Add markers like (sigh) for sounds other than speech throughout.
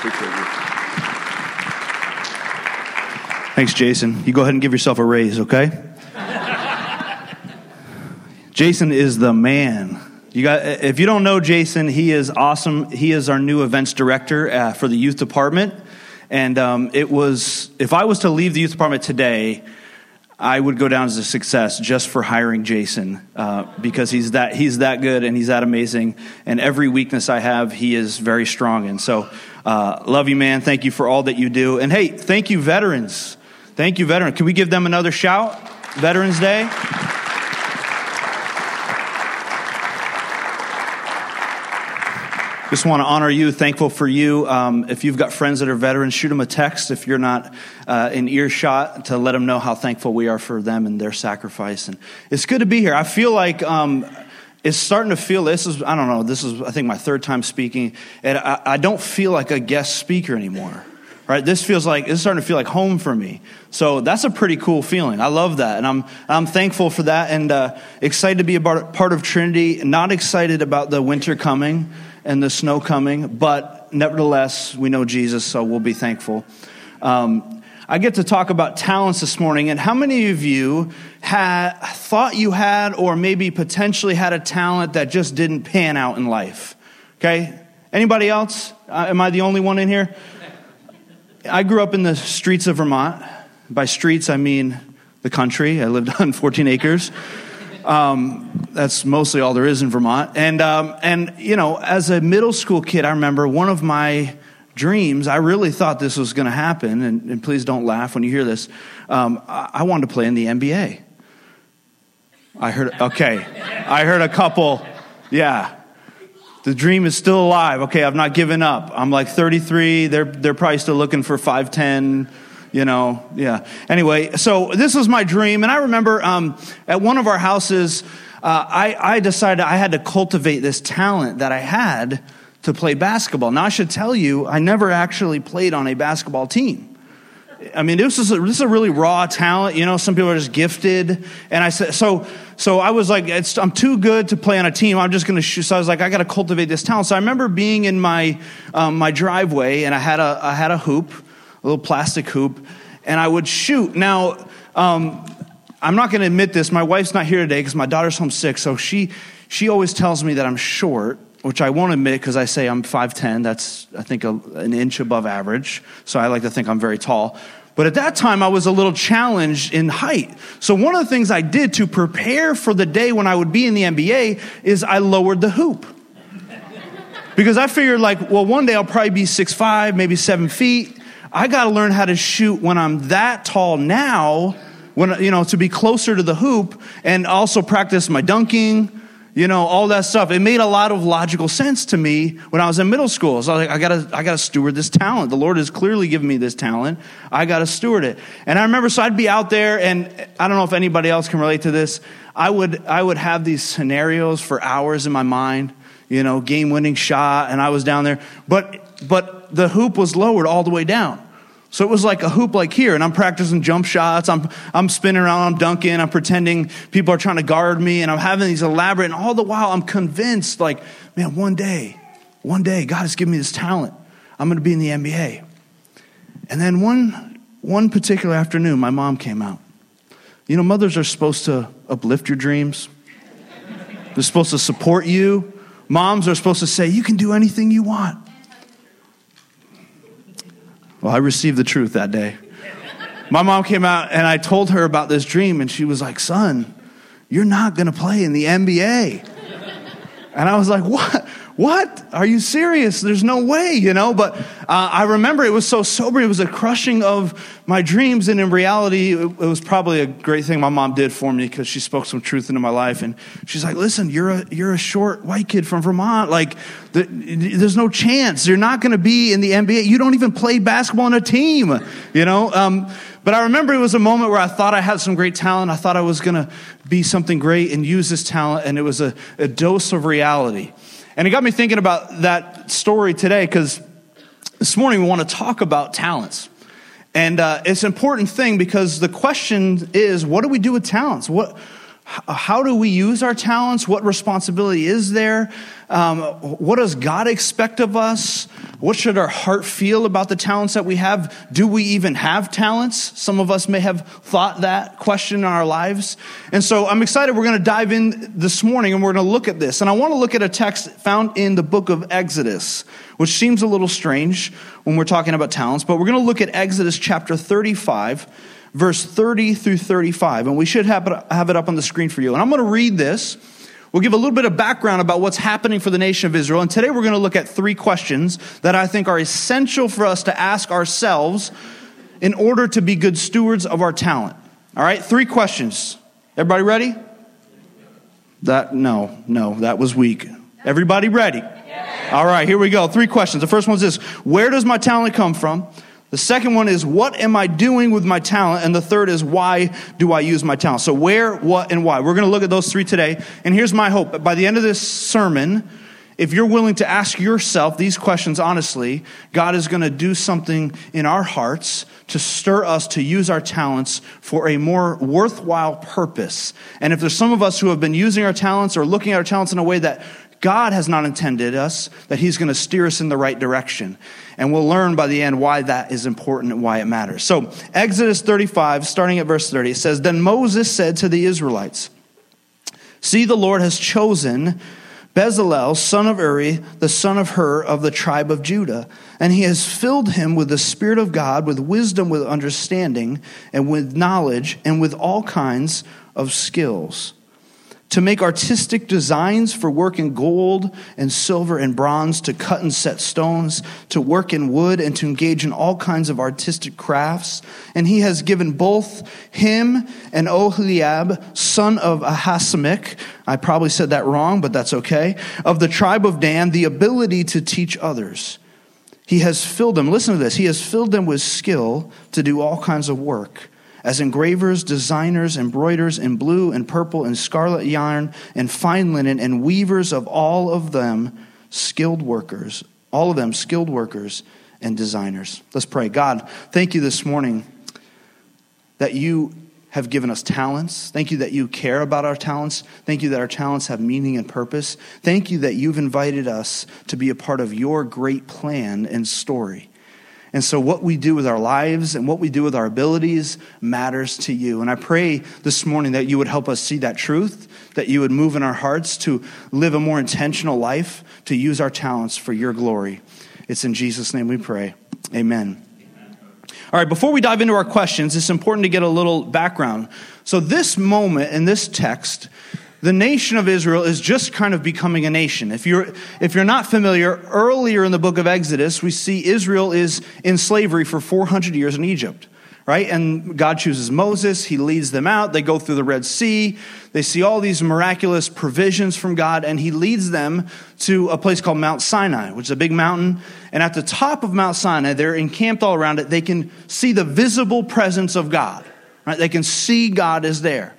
Appreciate you. Thanks, Jason. You go ahead and give yourself a raise, okay? Jason is the man. You got, if you don't know Jason, he is awesome. He is our new events director uh, for the youth department. And um, it was, if I was to leave the youth department today, I would go down as a success just for hiring Jason uh, because he's that he's that good and he's that amazing. And every weakness I have, he is very strong And So, uh, love you, man. Thank you for all that you do. And hey, thank you, veterans. Thank you, veterans. Can we give them another shout? Veterans Day. Just want to honor you, thankful for you. Um, if you've got friends that are veterans, shoot them a text if you're not uh, in earshot to let them know how thankful we are for them and their sacrifice. And it's good to be here. I feel like um, it's starting to feel this is, I don't know, this is, I think, my third time speaking, and I, I don't feel like a guest speaker anymore. Right? This feels like it's starting to feel like home for me. So that's a pretty cool feeling. I love that, and I'm I'm thankful for that, and uh, excited to be a part of Trinity. Not excited about the winter coming and the snow coming, but nevertheless, we know Jesus, so we'll be thankful. Um, I get to talk about talents this morning, and how many of you had thought you had, or maybe potentially had a talent that just didn't pan out in life? Okay, anybody else? Uh, am I the only one in here? I grew up in the streets of Vermont. By streets, I mean the country. I lived (laughs) on 14 acres. Um, that's mostly all there is in Vermont. And, um, and, you know, as a middle school kid, I remember one of my dreams, I really thought this was going to happen. And, and, please don't laugh when you hear this. Um, I, I wanted to play in the NBA. I heard, okay. I heard a couple, yeah. The dream is still alive. Okay, I've not given up. I'm like 33. They're, they're probably still looking for 5'10 you know, yeah. Anyway, so this was my dream. And I remember um, at one of our houses, uh, I, I decided I had to cultivate this talent that I had to play basketball. Now, I should tell you, I never actually played on a basketball team. I mean, this is a, this is a really raw talent. You know, some people are just gifted, and I said so. So I was like, I'm too good to play on a team. I'm just going to shoot. So I was like, I got to cultivate this talent. So I remember being in my um, my driveway, and I had a I had a hoop, a little plastic hoop, and I would shoot. Now, um, I'm not going to admit this. My wife's not here today because my daughter's home sick, so she she always tells me that I'm short, which I won't admit because I say I'm 5'10. That's, I think, a, an inch above average. So I like to think I'm very tall. But at that time, I was a little challenged in height. So one of the things I did to prepare for the day when I would be in the NBA is I lowered the hoop. because I figured, like, well, one day I'll probably be six five, maybe seven feet. I got to learn how to shoot when I'm that tall now, when, you know, to be closer to the hoop and also practice my dunking, you know, all that stuff. It made a lot of logical sense to me when I was in middle school. So I was like, I gotta, I gotta steward this talent. The Lord has clearly given me this talent. I gotta steward it. And I remember, so I'd be out there, and I don't know if anybody else can relate to this. I would, I would have these scenarios for hours in my mind, you know, game winning shot, and I was down there. But, but the hoop was lowered all the way down. So it was like a hoop like here, and I'm practicing jump shots. I'm, I'm spinning around, I'm dunking, I'm pretending people are trying to guard me, and I'm having these elaborate, and all the while I'm convinced, like, man, one day, one day, God has given me this talent. I'm to be in the NBA. And then one, one particular afternoon, my mom came out. You know, mothers are supposed to uplift your dreams, they're supposed to support you. Moms are supposed to say, you can do anything you want. Well, I received the truth that day. My mom came out and I told her about this dream, and she was like, Son, you're not going to play in the NBA. And I was like, What? What? Are you serious? There's no way, you know? But uh, I remember it was so sober. It was a crushing of my dreams. And in reality, it, it was probably a great thing my mom did for me because she spoke some truth into my life. And she's like, listen, you're a, you're a short white kid from Vermont. Like, the, there's no chance. You're not going to be in the NBA. You don't even play basketball on a team, you know? Um, but I remember it was a moment where I thought I had some great talent. I thought I was going to be something great and use this talent. And it was a, a dose of reality. And it got me thinking about that story today because this morning we want to talk about talents. And uh, it's an important thing because the question is what do we do with talents? What, how do we use our talents? What responsibility is there? Um, what does God expect of us? What should our heart feel about the talents that we have? Do we even have talents? Some of us may have thought that question in our lives. And so I'm excited. We're going to dive in this morning and we're going to look at this. And I want to look at a text found in the book of Exodus, which seems a little strange when we're talking about talents, but we're going to look at Exodus chapter 35 verse 30 through 35. And we should have it, up on the screen for you. And I'm going to read this. We'll give a little bit of background about what's happening for the nation of Israel. And today we're going to look at three questions that I think are essential for us to ask ourselves in order to be good stewards of our talent. All right, three questions. Everybody ready? That, no, no, that was weak. Everybody ready? All right, here we go. Three questions. The first one is this Where does my talent come from? The second one is, what am I doing with my talent? And the third is, why do I use my talent? So, where, what, and why. We're going to look at those three today. And here's my hope. By the end of this sermon, if you're willing to ask yourself these questions honestly, God is going to do something in our hearts to stir us to use our talents for a more worthwhile purpose. And if there's some of us who have been using our talents or looking at our talents in a way that God has not intended us, that He's going to steer us in the right direction. And we'll learn by the end why that is important and why it matters. So, Exodus 35, starting at verse 30, it says Then Moses said to the Israelites, See, the Lord has chosen Bezalel, son of Uri, the son of Hur of the tribe of Judah, and he has filled him with the Spirit of God, with wisdom, with understanding, and with knowledge, and with all kinds of skills to make artistic designs for work in gold and silver and bronze, to cut and set stones, to work in wood, and to engage in all kinds of artistic crafts. And he has given both him and Oholiab, son of Ahisamach, I probably said that wrong, but that's okay, of the tribe of Dan, the ability to teach others. He has filled them, listen to this, he has filled them with skill to do all kinds of work as engravers, designers, embroiders in blue and purple and scarlet yarn and fine linen, and weavers of all of them skilled workers, all of them skilled workers and designers. Let's pray. God, thank you this morning that you have given us talents. Thank you that you care about our talents. Thank you that our talents have meaning and purpose. Thank you that you've invited us to be a part of your great plan and story. And so, what we do with our lives and what we do with our abilities matters to you. And I pray this morning that you would help us see that truth, that you would move in our hearts to live a more intentional life, to use our talents for your glory. It's in Jesus' name we pray. Amen. All right, before we dive into our questions, it's important to get a little background. So, this moment in this text the nation of Israel is just kind of becoming a nation. If you're, if you're not familiar, earlier in the book of Exodus, we see Israel is in slavery for 400 years in Egypt, right? And God chooses Moses, he leads them out, they go through the Red Sea, they see all these miraculous provisions from God, and he leads them to a place called Mount Sinai, which is a big mountain. And at the top of Mount Sinai, they're encamped all around it, they can see the visible presence of God, right? They can see God is there.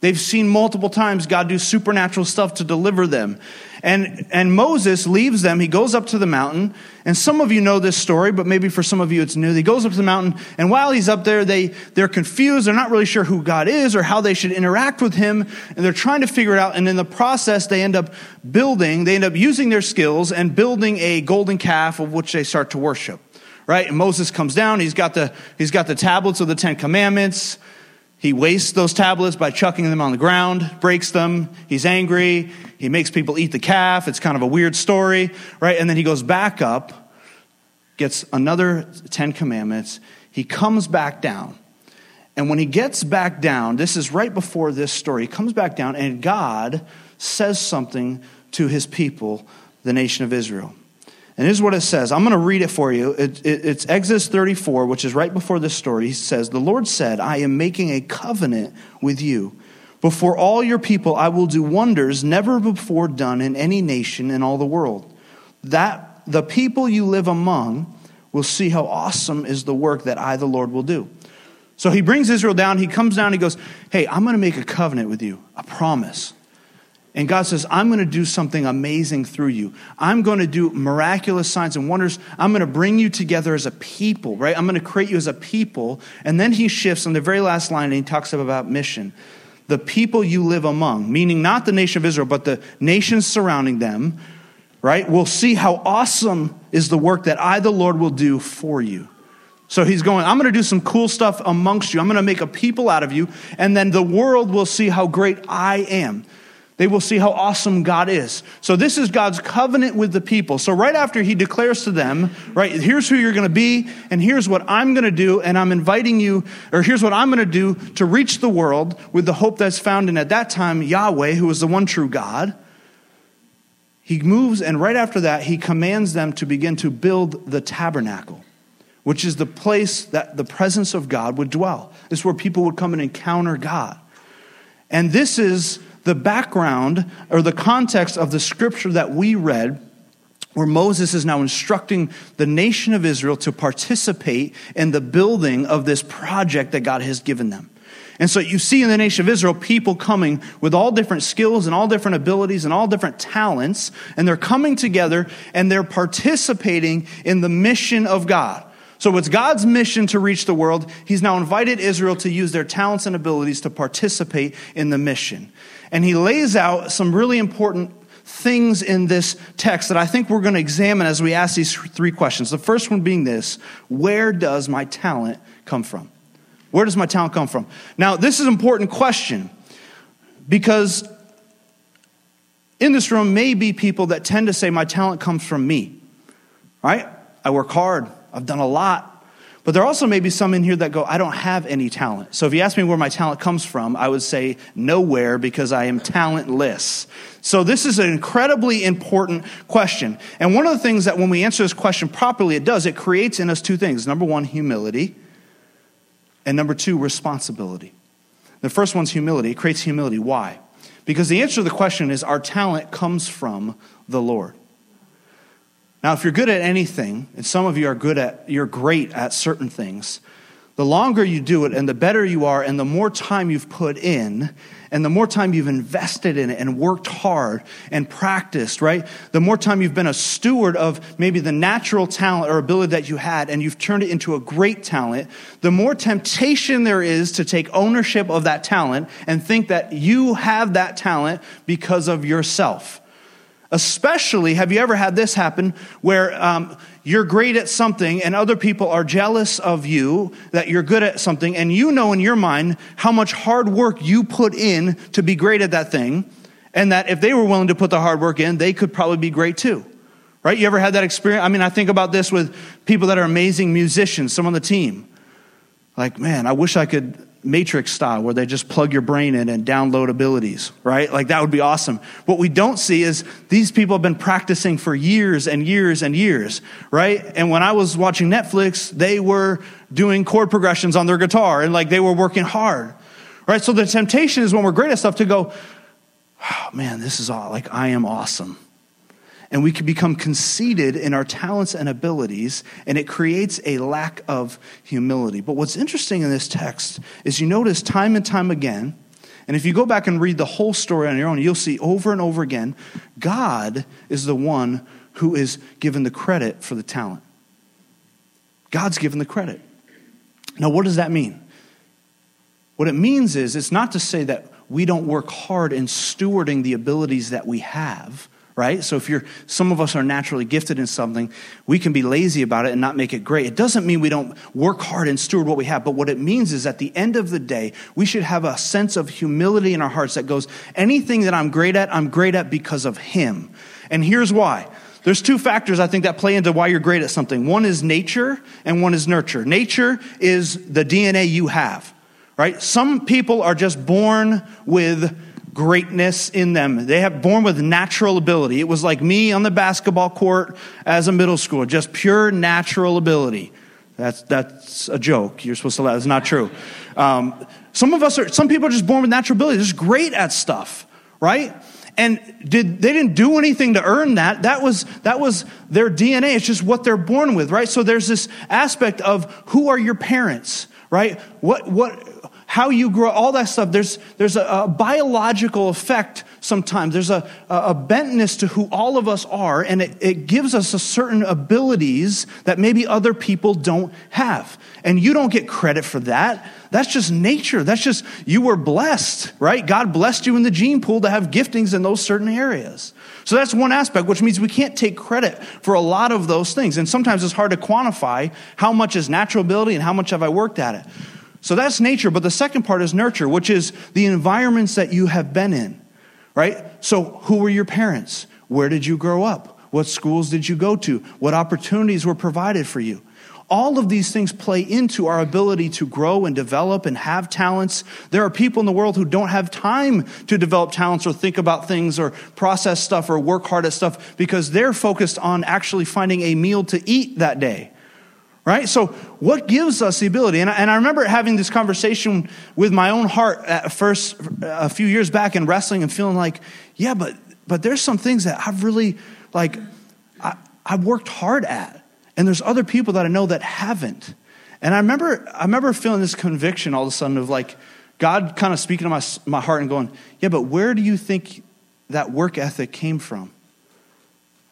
They've seen multiple times God do supernatural stuff to deliver them. And, and Moses leaves them. He goes up to the mountain. And some of you know this story, but maybe for some of you it's new. He goes up to the mountain, and while he's up there, they, they're confused. They're not really sure who God is or how they should interact with him. And they're trying to figure it out. And in the process, they end up building, they end up using their skills and building a golden calf of which they start to worship. Right? And Moses comes down. He's got the, he's got the tablets of the Ten Commandments. He wastes those tablets by chucking them on the ground, breaks them. He's angry. He makes people eat the calf. It's kind of a weird story, right? And then he goes back up, gets another 10 commandments. He comes back down. And when he gets back down, this is right before this story, he comes back down and God says something to his people, the nation of Israel. And here's what it says. I'm going to read it for you. It, it, it's Exodus 34, which is right before this story. He says, The Lord said, I am making a covenant with you. Before all your people, I will do wonders never before done in any nation in all the world. That the people you live among will see how awesome is the work that I, the Lord, will do. So he brings Israel down. He comes down. He goes, Hey, I'm going to make a covenant with you, a promise. And God says, I'm going to do something amazing through you. I'm going to do miraculous signs and wonders. I'm going to bring you together as a people, right? I'm going to create you as a people. And then he shifts on the very last line and he talks about mission. the people you live among, meaning not the nation of Israel, but the nations surrounding them, right, will see how awesome is the work that I, the Lord, will do for you. So he's going, I'm going to do some cool stuff amongst you. I'm going to make a people out of you, and then the world will see how great I am. They will see how awesome God is. So this is God's covenant with the people. So right after he declares to them, right, here's who you're going to be and here's what I'm going to do and I'm inviting you or here's what I'm going to do to reach the world with the hope that's found in at that time Yahweh, who is the one true God. He moves and right after that he commands them to begin to build the tabernacle, which is the place that the presence of God would dwell. This is where people would come and encounter God. And this is the background or the context of the scripture that we read where Moses is now instructing the nation of Israel to participate in the building of this project that God has given them. And so you see in the nation of Israel people coming with all different skills and all different abilities and all different talents, and they're coming together and they're participating in the mission of God. So it's God's mission to reach the world. He's now invited Israel to use their talents and abilities to participate in the mission. And he lays out some really important things in this text that I think we're going to examine as we ask these three questions. The first one being this Where does my talent come from? Where does my talent come from? Now, this is an important question because in this room may be people that tend to say, My talent comes from me, right? I work hard, I've done a lot, but there also may be some in here that go, I don't have any talent. So if you ask me where my talent comes from, I would say nowhere because I am talentless. So this is an incredibly important question. And one of the things that when we answer this question properly, it does, it creates in us two things. Number one, humility. And number two, responsibility. The first one's humility. It creates humility. Why? Because the answer to the question is our talent comes from the Lord. Now, if you're good at anything, and some of you are good at, you're great at certain things, the longer you do it and the better you are, and the more time you've put in, and the more time you've invested in it and worked hard and practiced, right? The more time you've been a steward of maybe the natural talent or ability that you had and you've turned it into a great talent, the more temptation there is to take ownership of that talent and think that you have that talent because of yourself. Especially, have you ever had this happen where um, you're great at something and other people are jealous of you that you're good at something, and you know in your mind how much hard work you put in to be great at that thing, and that if they were willing to put the hard work in, they could probably be great too. Right? You ever had that experience? I mean, I think about this with people that are amazing musicians, some on the team. Like, man, I wish I could Matrix style, where they just plug your brain in and download abilities, right? Like that would be awesome. What we don't see is these people have been practicing for years and years and years, right? And when I was watching Netflix, they were doing chord progressions on their guitar and like they were working hard, right? So the temptation is when we're great at stuff to go, oh, man, this is all like I am awesome and we can become conceited in our talents and abilities, and it creates a lack of humility. But what's interesting in this text is you notice time and time again, and if you go back and read the whole story on your own, you'll see over and over again God is the one who is given the credit for the talent. God's given the credit. Now, what does that mean? What it means is it's not to say that we don't work hard in stewarding the abilities that we have right? So if you're, some of us are naturally gifted in something, we can be lazy about it and not make it great. It doesn't mean we don't work hard and steward what we have, but what it means is at the end of the day, we should have a sense of humility in our hearts that goes, anything that I'm great at, I'm great at because of Him. And here's why. There's two factors I think that play into why you're great at something. One is nature and one is nurture. Nature is the DNA you have, right? Some people are just born with greatness in them. They have born with natural ability. It was like me on the basketball court as a middle schooler, just pure natural ability. That's, that's a joke. You're supposed to laugh. It's not true. Um, some of us are, some people are just born with natural ability. They're just great at stuff, right? And did, they didn't do anything to earn that. That was, that was their DNA. It's just what they're born with, right? So there's this aspect of who are your parents, right? What, what, how you grow, all that stuff, there's, there's a, a biological effect sometimes. There's a, a bentness to who all of us are, and it, it gives us a certain abilities that maybe other people don't have. And you don't get credit for that. That's just nature. That's just, you were blessed, right? God blessed you in the gene pool to have giftings in those certain areas. So that's one aspect, which means we can't take credit for a lot of those things. And sometimes it's hard to quantify how much is natural ability and how much have I worked at it. So that's nature. But the second part is nurture, which is the environments that you have been in, right? So who were your parents? Where did you grow up? What schools did you go to? What opportunities were provided for you? All of these things play into our ability to grow and develop and have talents. There are people in the world who don't have time to develop talents or think about things or process stuff or work hard at stuff because they're focused on actually finding a meal to eat that day. Right? So, what gives us the ability? And I, and I remember having this conversation with my own heart at first, a few years back in wrestling and feeling like, yeah, but, but there's some things that I've really, like, I, I've worked hard at. And there's other people that I know that haven't. And I remember, I remember feeling this conviction all of a sudden of like God kind of speaking to my, my heart and going, Yeah, but where do you think that work ethic came from?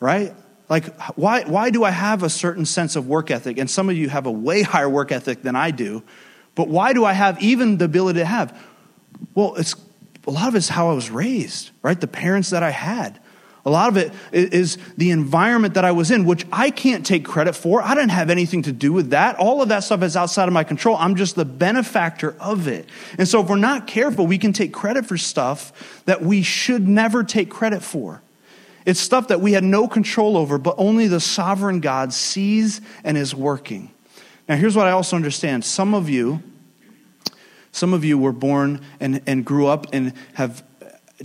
Right? Like, why, why do I have a certain sense of work ethic? And some of you have a way (laughs) higher work ethic than I do. But why do I have even the ability to have? Well, it's a lot of it's how I was raised, right? The parents that I had. A lot of it is the environment that I was in, which I can't take credit for. I didn't have anything to do with that. All of that stuff is outside of my control. I'm just the benefactor of it. And so if we're not careful, we can take credit for stuff that we should never take credit for. It's stuff that we had no control over, but only the sovereign God sees and is working. Now, here's what I also understand. Some of you, some of you were born and, and grew up and have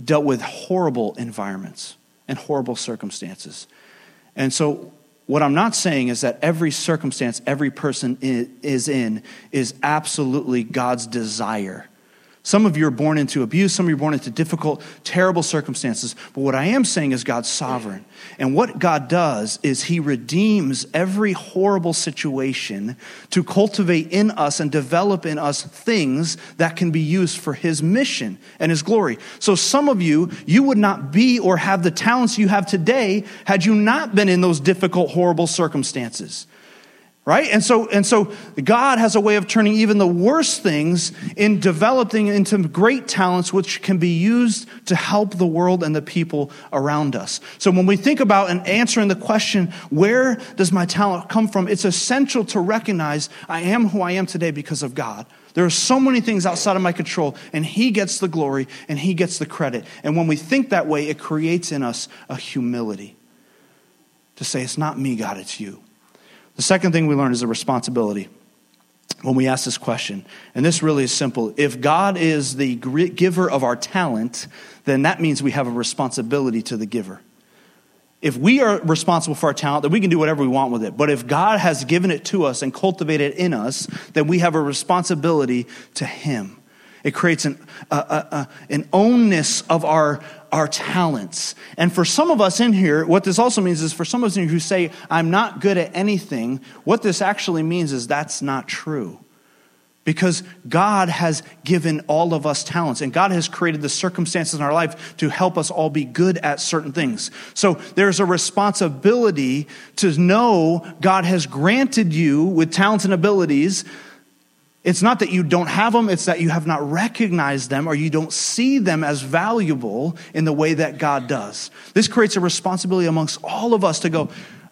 dealt with horrible environments and horrible circumstances. And so, what I'm not saying is that every circumstance every person is in is absolutely God's desire. Some of you are born into abuse, some of you are born into difficult, terrible circumstances. But what I am saying is God's sovereign. And what God does is He redeems every horrible situation to cultivate in us and develop in us things that can be used for His mission and His glory. So some of you, you would not be or have the talents you have today had you not been in those difficult, horrible circumstances right? And so and so god has a way of turning even the worst things in developing into great talents which can be used to help the world and the people around us. So when we think about and answering the question where does my talent come from? It's essential to recognize i am who i am today because of god. There are so many things outside of my control and he gets the glory and he gets the credit. And when we think that way it creates in us a humility to say it's not me god it's you the second thing we learn is a responsibility when we ask this question. And this really is simple. If God is the giver of our talent, then that means we have a responsibility to the giver. If we are responsible for our talent, then we can do whatever we want with it. But if God has given it to us and cultivated it in us, then we have a responsibility to Him. It creates an, uh, uh, uh, an ownness of our, our talents. And for some of us in here, what this also means is for some of us in here who say, I'm not good at anything, what this actually means is that's not true. Because God has given all of us talents, and God has created the circumstances in our life to help us all be good at certain things. So there's a responsibility to know God has granted you with talents and abilities it's not that you don't have them, it's that you have not recognized them or you don't see them as valuable in the way that God does. This creates a responsibility amongst all of us to go,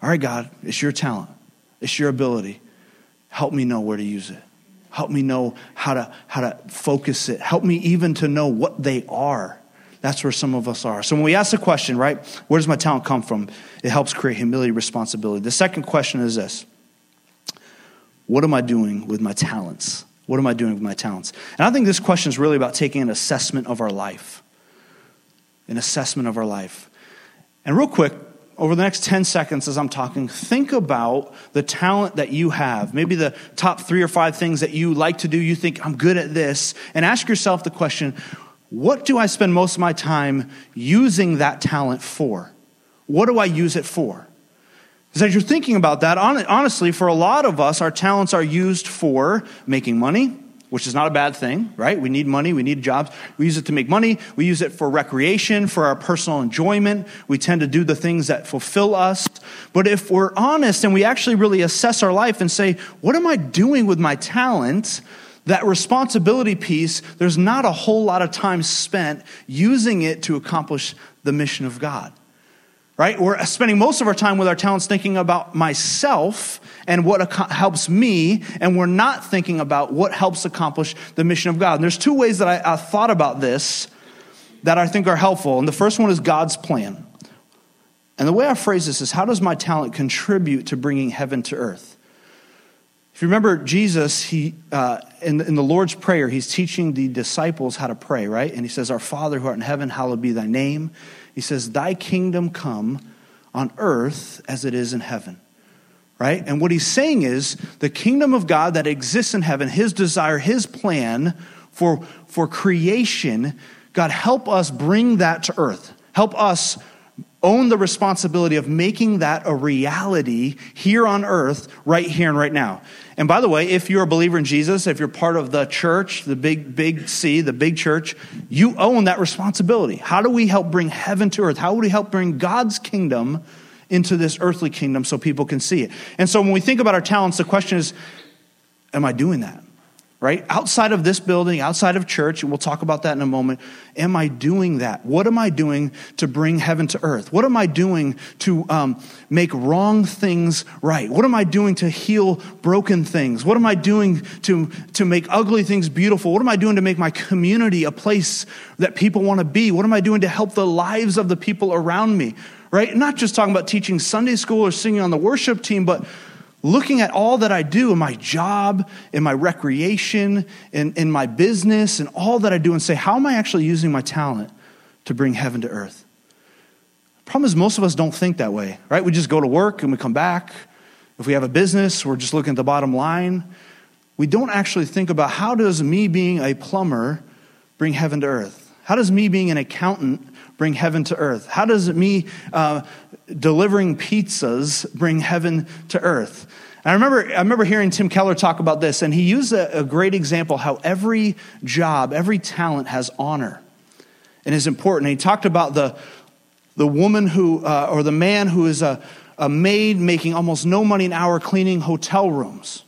all right, God, it's your talent, it's your ability. Help me know where to use it. Help me know how to, how to focus it. Help me even to know what they are. That's where some of us are. So when we ask the question, right, where does my talent come from? It helps create humility, responsibility. The second question is this what am I doing with my talents? What am I doing with my talents? And I think this question is really about taking an assessment of our life. An assessment of our life. And real quick, over the next 10 seconds as I'm talking, think about the talent that you have. Maybe the top three or five things that you like to do, you think, I'm good at this. And ask yourself the question what do I spend most of my time using that talent for? What do I use it for? As you're thinking about that, honestly, for a lot of us, our talents are used for making money, which is not a bad thing, right? We need money, we need jobs. We use it to make money, we use it for recreation, for our personal enjoyment. We tend to do the things that fulfill us. But if we're honest and we actually really assess our life and say, what am I doing with my talent? That responsibility piece, there's not a whole lot of time spent using it to accomplish the mission of God right? We're spending most of our time with our talents thinking about myself and what helps me, and we're not thinking about what helps accomplish the mission of God. And there's two ways that I, I thought about this that I think are helpful. And the first one is God's plan. And the way I phrase this is how does my talent contribute to bringing heaven to earth? If you remember Jesus, he, uh, in, in the Lord's Prayer, he's teaching the disciples how to pray, right? And he says, Our Father who art in heaven, hallowed be thy name. He says, Thy kingdom come on earth as it is in heaven. Right? And what he's saying is the kingdom of God that exists in heaven, his desire, his plan for, for creation, God, help us bring that to earth. Help us own the responsibility of making that a reality here on earth, right here and right now. And by the way, if you're a believer in Jesus, if you're part of the church, the big, big C, the big church, you own that responsibility. How do we help bring heaven to earth? How would we help bring God's kingdom into this earthly kingdom so people can see it? And so when we think about our talents, the question is, am I doing that? Right? Outside of this building, outside of church, and we'll talk about that in a moment. Am I doing that? What am I doing to bring heaven to earth? What am I doing to um, make wrong things right? What am I doing to heal broken things? What am I doing to, to make ugly things beautiful? What am I doing to make my community a place that people want to be? What am I doing to help the lives of the people around me? Right? Not just talking about teaching Sunday school or singing on the worship team, but looking at all that I do in my job, in my recreation, in, in my business, and all that I do, and say, how am I actually using my talent to bring heaven to earth? Problem is, most of us don't think that way, right? We just go to work and we come back. If we have a business, we're just looking at the bottom line. We don't actually think about how does me being a plumber bring heaven to earth? How does me being an accountant bring heaven to earth? How does me uh, delivering pizzas bring heaven to earth? And I remember, I remember hearing Tim Keller talk about this, and he used a, a great example how every job, every talent has honor and is important. And he talked about the, the woman who, uh, or the man who is a, a maid making almost no money an hour cleaning hotel rooms.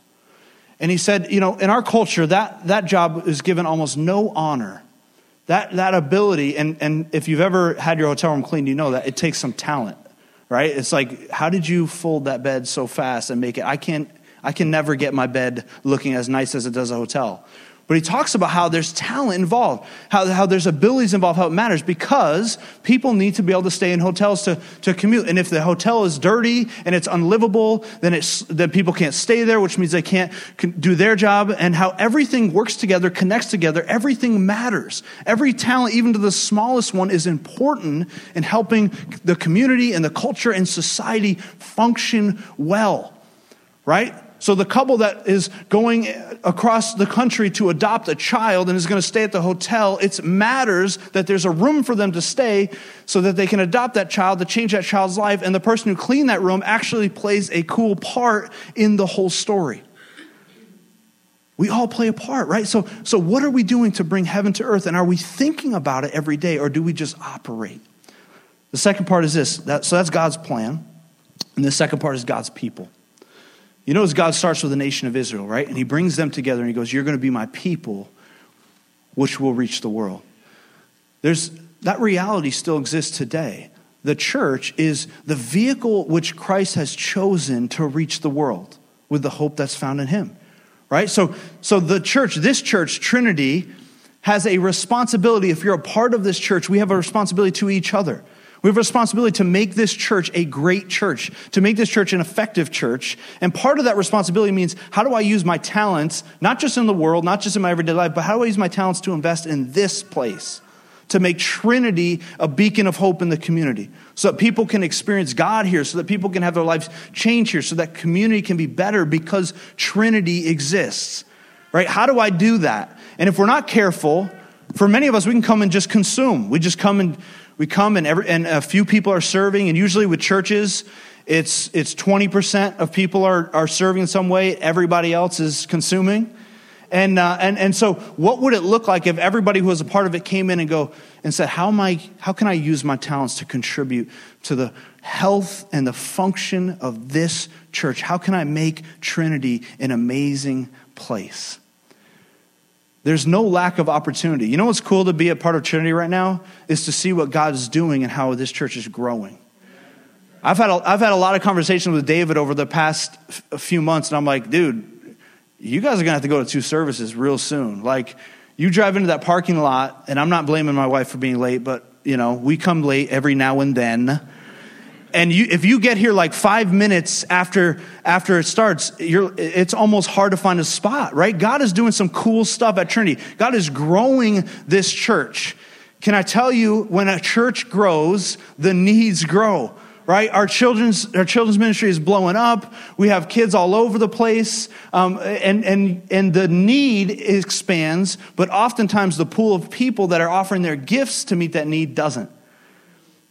And he said, you know, in our culture, that, that job is given almost no honor. That, that ability, and, and if you've ever had your hotel room cleaned, you know that it takes some talent, right? It's like, how did you fold that bed so fast and make it? I can't, I can never get my bed looking as nice as it does a hotel. But he talks about how there's talent involved, how, how there's abilities involved, how it matters, because people need to be able to stay in hotels to, to commute. And if the hotel is dirty and it's unlivable, then, it's, then people can't stay there, which means they can't do their job. And how everything works together, connects together, everything matters. Every talent, even to the smallest one, is important in helping the community and the culture and society function well, right? So the couple that is going across the country to adopt a child and is going to stay at the hotel, it matters that there's a room for them to stay so that they can adopt that child to change that child's life. And the person who cleaned that room actually plays a cool part in the whole story. We all play a part, right? So, so what are we doing to bring heaven to earth? And are we thinking about it every day or do we just operate? The second part is this that, so that's God's plan. And the second part is God's people. You know, as God starts with the nation of Israel, right? And he brings them together and he goes, You're going to be my people, which will reach the world. There's, that reality still exists today. The church is the vehicle which Christ has chosen to reach the world with the hope that's found in him. Right? So, so the church, this church, Trinity, has a responsibility. If you're a part of this church, we have a responsibility to each other. We have a responsibility to make this church a great church, to make this church an effective church. And part of that responsibility means how do I use my talents, not just in the world, not just in my everyday life, but how do I use my talents to invest in this place? To make Trinity a beacon of hope in the community, so that people can experience God here, so that people can have their lives change here, so that community can be better because Trinity exists. Right? How do I do that? And if we're not careful, for many of us, we can come and just consume. We just come and we come and, every, and a few people are serving, and usually with churches, it's, it's 20% of people are, are serving in some way, everybody else is consuming. And, uh, and, and so, what would it look like if everybody who was a part of it came in and go and said, how, am I, how can I use my talents to contribute to the health and the function of this church? How can I make Trinity an amazing place? There's no lack of opportunity. You know what's cool to be a part of Trinity right now? Is to see what God is doing and how this church is growing. I've had, a, I've had a lot of conversations with David over the past f- few months, and I'm like, dude, you guys are to have to go to two services real soon. Like, you drive into that parking lot, and I'm not blaming my wife for being late, but, you know, we come late every now and then and you, if you get here like five minutes after after it starts, it's almost hard to find a spot, right? God is doing some cool stuff at Trinity. God is growing this church. Can I tell you, when a church grows, the needs grow right? Our children's, our children's ministry is blowing up. We have kids all over the place. Um, and, and, and the need expands, but oftentimes the pool of people that are offering their gifts to meet that need doesn't.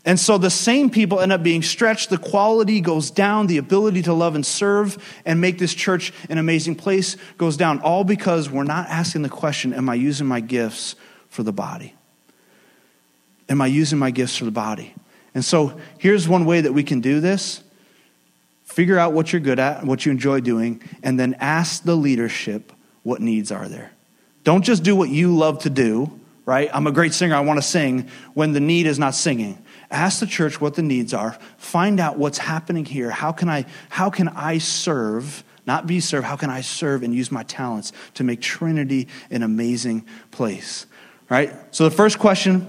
And so the same people end up being stretched, the quality goes down, the ability to love and serve and make this church an amazing place goes down, all because we're not asking the question Am I using my gifts for the body? Am I using my gifts for the body? And so here's one way that we can do this figure out what you're good at, what you enjoy doing, and then ask the leadership what needs are there. Don't just do what you love to do, right? I'm a great singer, I want to sing, when the need is not singing ask the church what the needs are find out what's happening here. How can i how can i serve not be served how can i serve and use my talents to make trinity an amazing place right? So the first question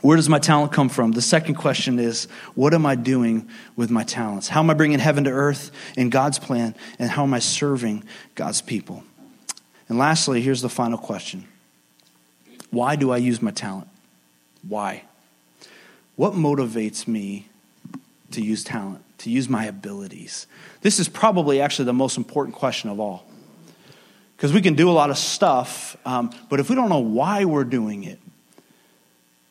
where does my talent come from? The second question is what am i doing with my talents? How am i bringing heaven to earth in god's plan and how am i serving god's people? And lastly here's the final question. Why do i use my talent? Why what motivates me to use talent, to use my abilities? This is probably actually the most important question of all. Because we can do a lot of stuff, um, but if we don't know why we're doing it,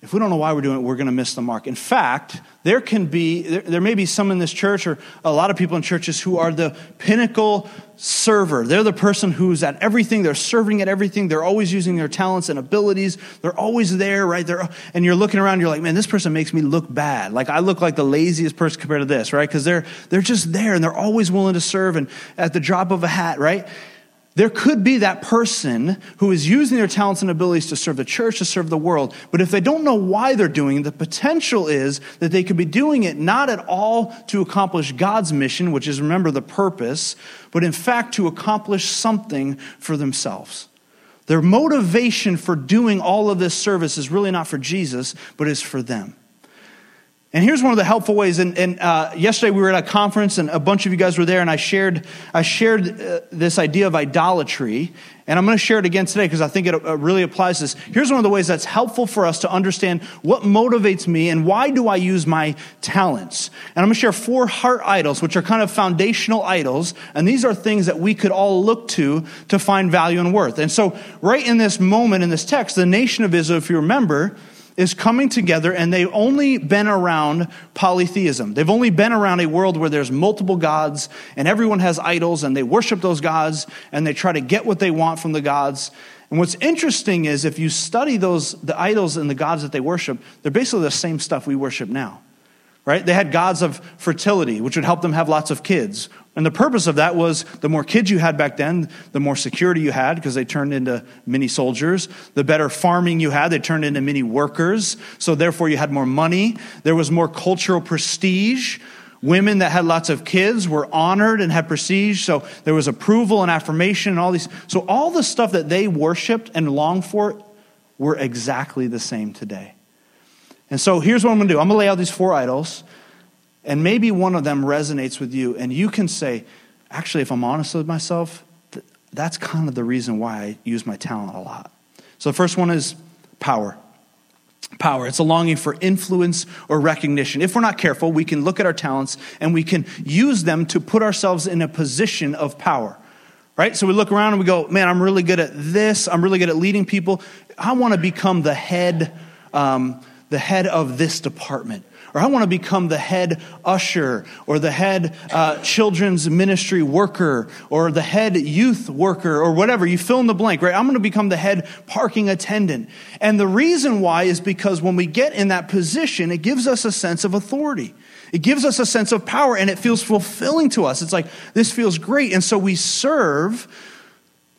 if we don't know why we're doing it, we're going to miss the mark. In fact, there can be, there, there, may be some in this church or a lot of people in churches who are the pinnacle server. They're the person who's at everything. They're serving at everything. They're always using their talents and abilities. They're always there, right? They're, and you're looking around, you're like, man, this person makes me look bad. Like I look like the laziest person compared to this, right? Because they're, they're just there and they're always willing to serve and at the drop of a hat, right? There could be that person who is using their talents and abilities to serve the church, to serve the world, but if they don't know why they're doing it, the potential is that they could be doing it not at all to accomplish God's mission, which is remember the purpose, but in fact to accomplish something for themselves. Their motivation for doing all of this service is really not for Jesus, but is for them. And here's one of the helpful ways. And, and uh, yesterday we were at a conference, and a bunch of you guys were there, and I shared, I shared uh, this idea of idolatry. And I'm going to share it again today because I think it uh, really applies this. Here's one of the ways that's helpful for us to understand what motivates me and why do I use my talents. And I'm going to share four heart idols, which are kind of foundational idols. And these are things that we could all look to to find value and worth. And so, right in this moment in this text, the nation of Israel, if you remember, is coming together and they've only been around polytheism. They've only been around a world where there's multiple gods and everyone has idols and they worship those gods and they try to get what they want from the gods. And what's interesting is if you study those the idols and the gods that they worship, they're basically the same stuff we worship now right? They had gods of fertility, which would help them have lots of kids. And the purpose of that was the more kids you had back then, the more security you had because they turned into mini soldiers. The better farming you had, they turned into mini workers. So therefore, you had more money. There was more cultural prestige. Women that had lots of kids were honored and had prestige. So there was approval and affirmation and all these. So all the stuff that they worshiped and longed for were exactly the same today. And so here's what I'm going to do I'm going to lay out these four idols, and maybe one of them resonates with you, and you can say, actually, if I'm honest with myself, that's kind of the reason why I use my talent a lot. So the first one is power. Power. It's a longing for influence or recognition. If we're not careful, we can look at our talents and we can use them to put ourselves in a position of power. Right? So we look around and we go, man, I'm really good at this. I'm really good at leading people. I want to become the head um, the head of this department. Or I want to become the head usher, or the head uh, children's ministry worker, or the head youth worker, or whatever. You fill in the blank, right? I'm going to become the head parking attendant. And the reason why is because when we get in that position, it gives us a sense of authority. It gives us a sense of power and it feels fulfilling to us. It's like, this feels great. And so we serve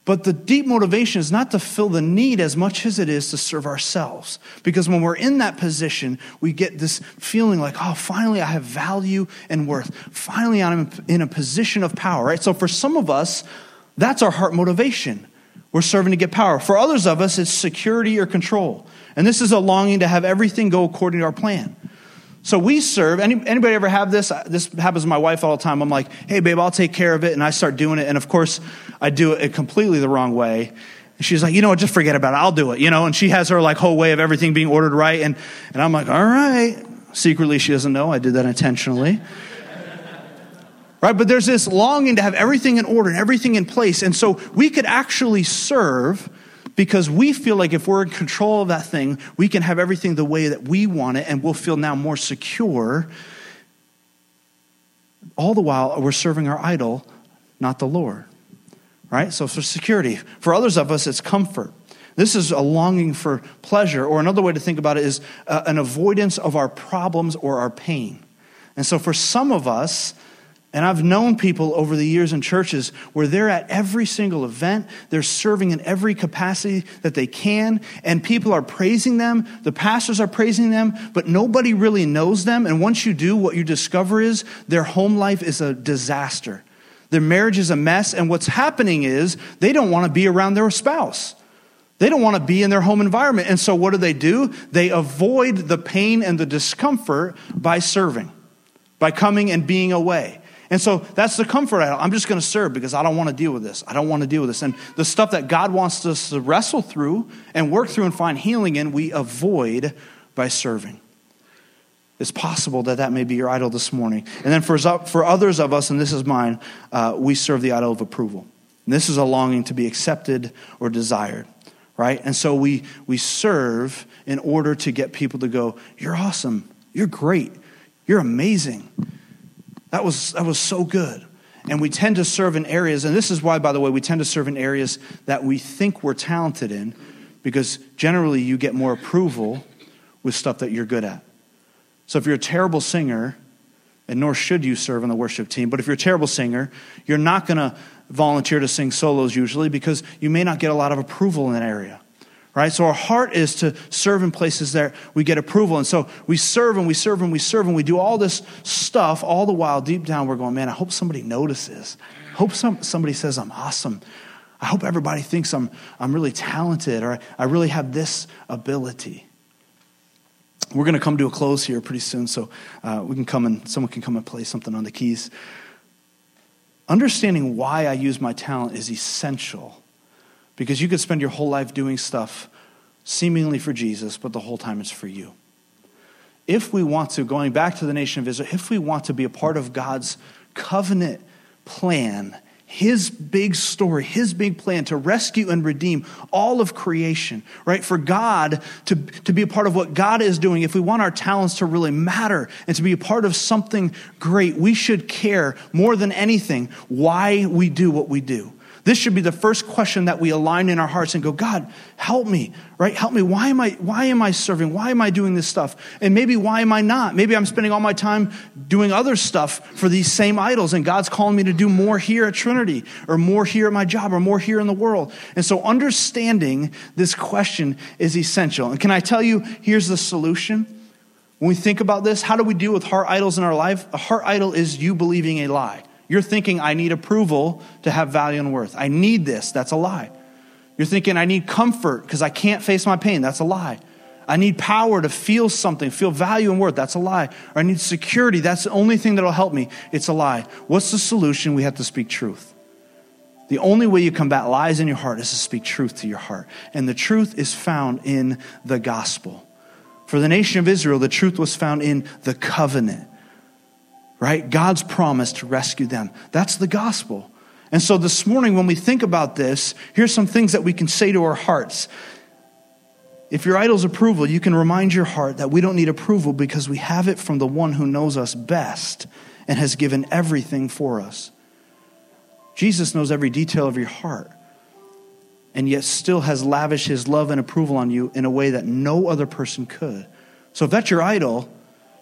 but the deep motivation is not to fill the need as much as it is to serve ourselves. Because when we're in that position, we get this feeling like, oh, finally I have value and worth. Finally I'm in a position of power, right? So for some of us, that's our heart motivation. We're serving to get power. For others of us, it's security or control. And this is a longing to have everything go according to our plan. So we serve. Any, anybody ever have this? This happens to my wife all the time. I'm like, hey, babe, I'll take care of it. And I start doing it. And of course, I do it completely the wrong way. And she's like, you know what, just forget about it. I'll do it, you know? And she has her like whole way of everything being ordered right. And, and I'm like, all right. Secretly, she doesn't know I did that intentionally. (laughs) right? But there's this longing to have everything in order and everything in place. And so we could actually serve because we feel like if we're in control of that thing, we can have everything the way that we want it and we'll feel now more secure. All the while, we're serving our idol, not the Lord. Right? So, for security. For others of us, it's comfort. This is a longing for pleasure, or another way to think about it is uh, an avoidance of our problems or our pain. And so, for some of us, and I've known people over the years in churches where they're at every single event, they're serving in every capacity that they can, and people are praising them, the pastors are praising them, but nobody really knows them. And once you do, what you discover is their home life is a disaster. Their marriage is a mess, and what's happening is they don't want to be around their spouse. They don't want to be in their home environment. And so, what do they do? They avoid the pain and the discomfort by serving, by coming and being away. And so that's the comfort. I'm just going to serve because I don't want to deal with this. I don't want to deal with this. And the stuff that God wants us to wrestle through and work through and find healing in, we avoid by serving. It's possible that that may be your idol this morning. And then for, for others of us, and this is mine, uh, we serve the idol of approval. And this is a longing to be accepted or desired, right? And so we, we serve in order to get people to go, You're awesome. You're great. You're amazing. That was, that was so good. And we tend to serve in areas, and this is why, by the way, we tend to serve in areas that we think we're talented in, because generally you get more approval with stuff that you're good at. So if you're a terrible singer, and nor should you serve on the worship team, but if you're a terrible singer, you're not going to volunteer to sing solos usually because you may not get a lot of approval in that area right? So our heart is to serve in places that we get approval. And so we serve and we serve and we serve and we do all this stuff, all the while deep down we're going, man, I hope somebody notices. I hope some, somebody says I'm awesome. I hope everybody thinks I'm, I'm really talented or I really have this ability. We're going to come to a close here pretty soon, so uh, we can come and someone can come and play something on the keys. Understanding why I use my talent is essential because you could spend your whole life doing stuff seemingly for Jesus, but the whole time it's for you. If we want to, going back to the nation of Israel, if we want to be a part of God's covenant plan, his big story, his big plan to rescue and redeem all of creation, right? For God to, to be a part of what God is doing, if we want our talents to really matter and to be a part of something great, we should care more than anything why we do what we do. This should be the first question that we align in our hearts and go, God, help me, right? Help me. Why am I, why am I serving? Why am I doing this stuff? And maybe why am I not? Maybe I'm spending all my time doing other stuff for these same idols and God's calling me to do more here at Trinity or more here at my job or more here in the world. And so understanding this question is essential. And can I tell you, here's the solution. When we think about this, how do we deal with heart idols in our life? A heart idol is you believing a lie. You're thinking, I need approval to have value and worth. I need this. That's a lie. You're thinking, I need comfort because I can't face my pain. That's a lie. I need power to feel something, feel value and worth. That's a lie. Or I need security. That's the only thing that'll help me. It's a lie. What's the solution? We have to speak truth. The only way you combat lies in your heart is to speak truth to your heart. And the truth is found in the gospel. For the nation of Israel, the truth was found in the covenant right? God's promise to rescue them. That's the gospel. And so this morning, when we think about this, here's some things that we can say to our hearts. If your idol's approval, you can remind your heart that we don't need approval because we have it from the one who knows us best and has given everything for us. Jesus knows every detail of your heart and yet still has lavished his love and approval on you in a way that no other person could. So if that's your idol,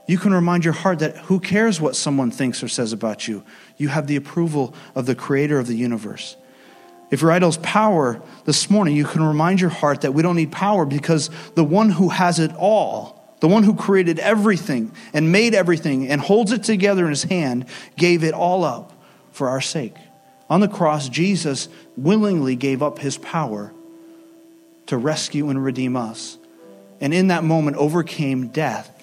you can remind your heart that who cares what someone thinks or says about you? You have the approval of the creator of the universe. If your idol's power this morning, you can remind your heart that we don't need power because the one who has it all, the one who created everything and made everything and holds it together in his hand, gave it all up for our sake. On the cross, Jesus willingly gave up his power to rescue and redeem us. And in that moment, overcame death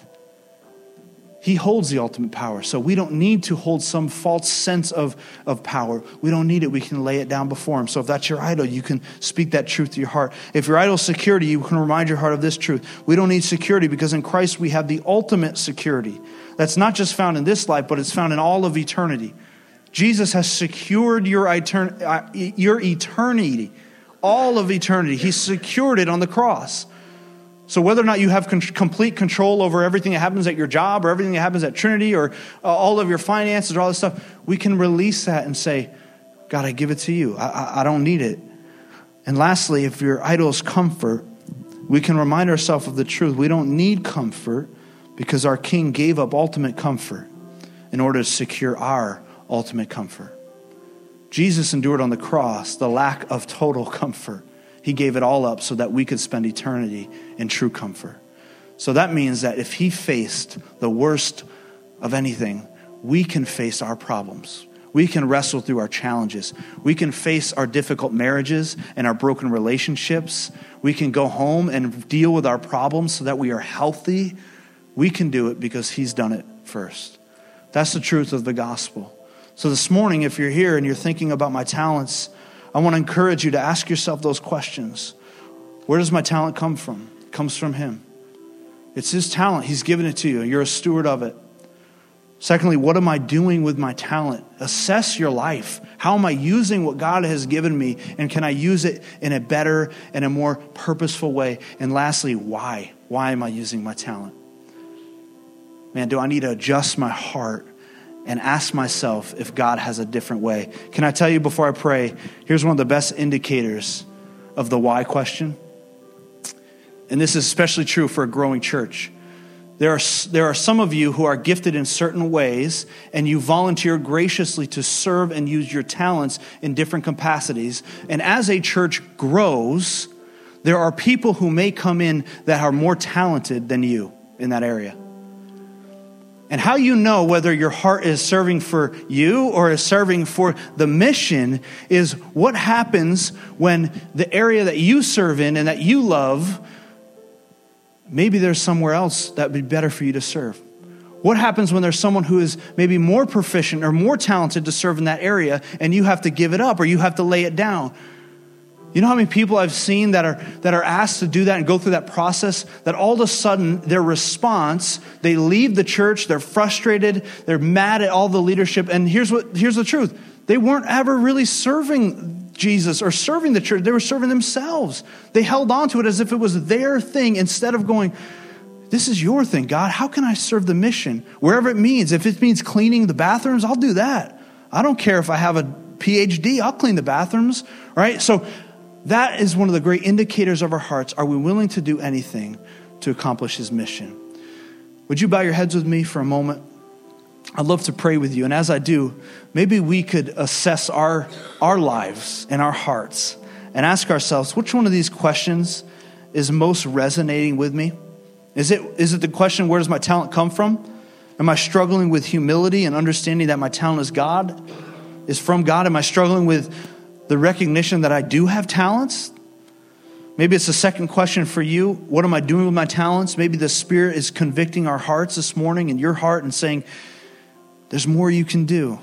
he holds the ultimate power. So we don't need to hold some false sense of, of power. We don't need it. We can lay it down before Him. So if that's your idol, you can speak that truth to your heart. If your idol is security, you can remind your heart of this truth. We don't need security because in Christ we have the ultimate security. That's not just found in this life, but it's found in all of eternity. Jesus has secured your, etern- uh, your eternity, all of eternity. He secured it on the cross. So, whether or not you have con- complete control over everything that happens at your job or everything that happens at Trinity or uh, all of your finances or all this stuff, we can release that and say, God, I give it to you. I, I, I don't need it. And lastly, if your idol is comfort, we can remind ourselves of the truth. We don't need comfort because our King gave up ultimate comfort in order to secure our ultimate comfort. Jesus endured on the cross the lack of total (laughs) comfort he gave it all up so that we could spend eternity in true comfort. So that means that if He faced the worst of anything, we can face our problems. We can wrestle through our challenges. We can face our difficult marriages and our broken relationships. We can go home and deal with our problems so that we are healthy. We can do it because He's done it first. That's the truth of the gospel. So this morning, if you're here and you're thinking about my talents, I want to encourage you to ask yourself those questions. Where does my talent come from? It comes from Him. It's His talent. He's given it to you. You're a steward of it. Secondly, what am I doing with my talent? Assess your life. How am I using what God has given me? And can I use it in a better and a more purposeful way? And lastly, why? Why am I using my talent? Man, do I need to adjust my heart and ask myself if God has a different way. Can I tell you before I pray? Here's one of the best indicators of the why question. And this is especially true for a growing church. There are, there are some of you who are gifted in certain ways, and you volunteer graciously to serve and use your talents in different capacities. And as a church grows, there are people who may come in that are more talented than you in that area. And how you know whether your heart is serving for you or is serving for the mission is what happens when the area that you serve in and that you love, maybe there's somewhere else that would be better for you to serve. What happens when there's someone who is maybe more proficient or more talented to serve in that area and you have to give it up or you have to lay it down? You know how many people I've seen that are, that are asked to do that and go through that process? That all of a sudden, their response, they leave the church, they're frustrated, they're mad at all the leadership. And here's, what, here's the truth they weren't ever really serving Jesus or serving the church, they were serving themselves. They held on to it as if it was their thing instead of going, This is your thing, God. How can I serve the mission? Wherever it means. If it means cleaning the bathrooms, I'll do that. I don't care if I have a PhD, I'll clean the bathrooms, right? So that is one of the great indicators of our hearts. Are we willing to do anything to accomplish his mission? Would you bow your heads with me for a moment? I'd love to pray with you. And as I do, maybe we could assess our, our lives and our hearts and ask ourselves which one of these questions is most resonating with me? Is it, is it the question, where does my talent come from? Am I struggling with humility and understanding that my talent is God, is from God? Am I struggling with the recognition that I do have talents. Maybe it's the second question for you. What am I doing with my talents? Maybe the Spirit is convicting our hearts this morning in your heart and saying, There's more you can do.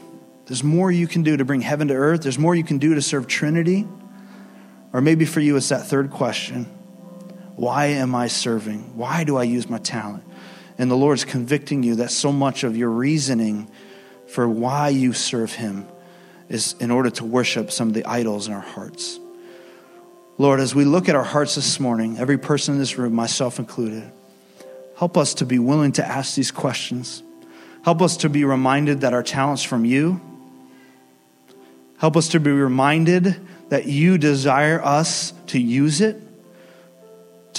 There's more you can do to bring heaven to earth. There's more you can do to serve Trinity. Or maybe for you, it's that third question Why am I serving? Why do I use my talent? And the Lord's convicting you that so much of your reasoning for why you serve Him is in order to worship some of the idols in our hearts. Lord, as we look at our hearts this morning, every person in this room, myself included, help us to be willing to ask these questions. Help us to be reminded that our talents from you. Help us to be reminded that you desire us to use it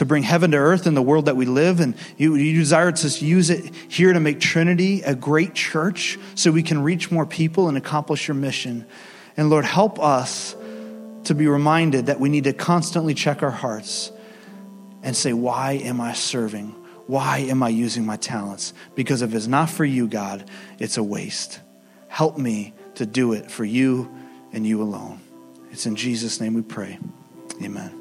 to bring heaven to earth in the world that we live. And you, you desire to use it here to make Trinity a great church so we can reach more people and accomplish your mission. And Lord, help us to be reminded that we need to constantly check our hearts and say, Why am I serving? Why am I using my talents? Because if it's not for you, God, it's a waste. Help me to do it for you and you alone. It's in Jesus' name we pray. Amen.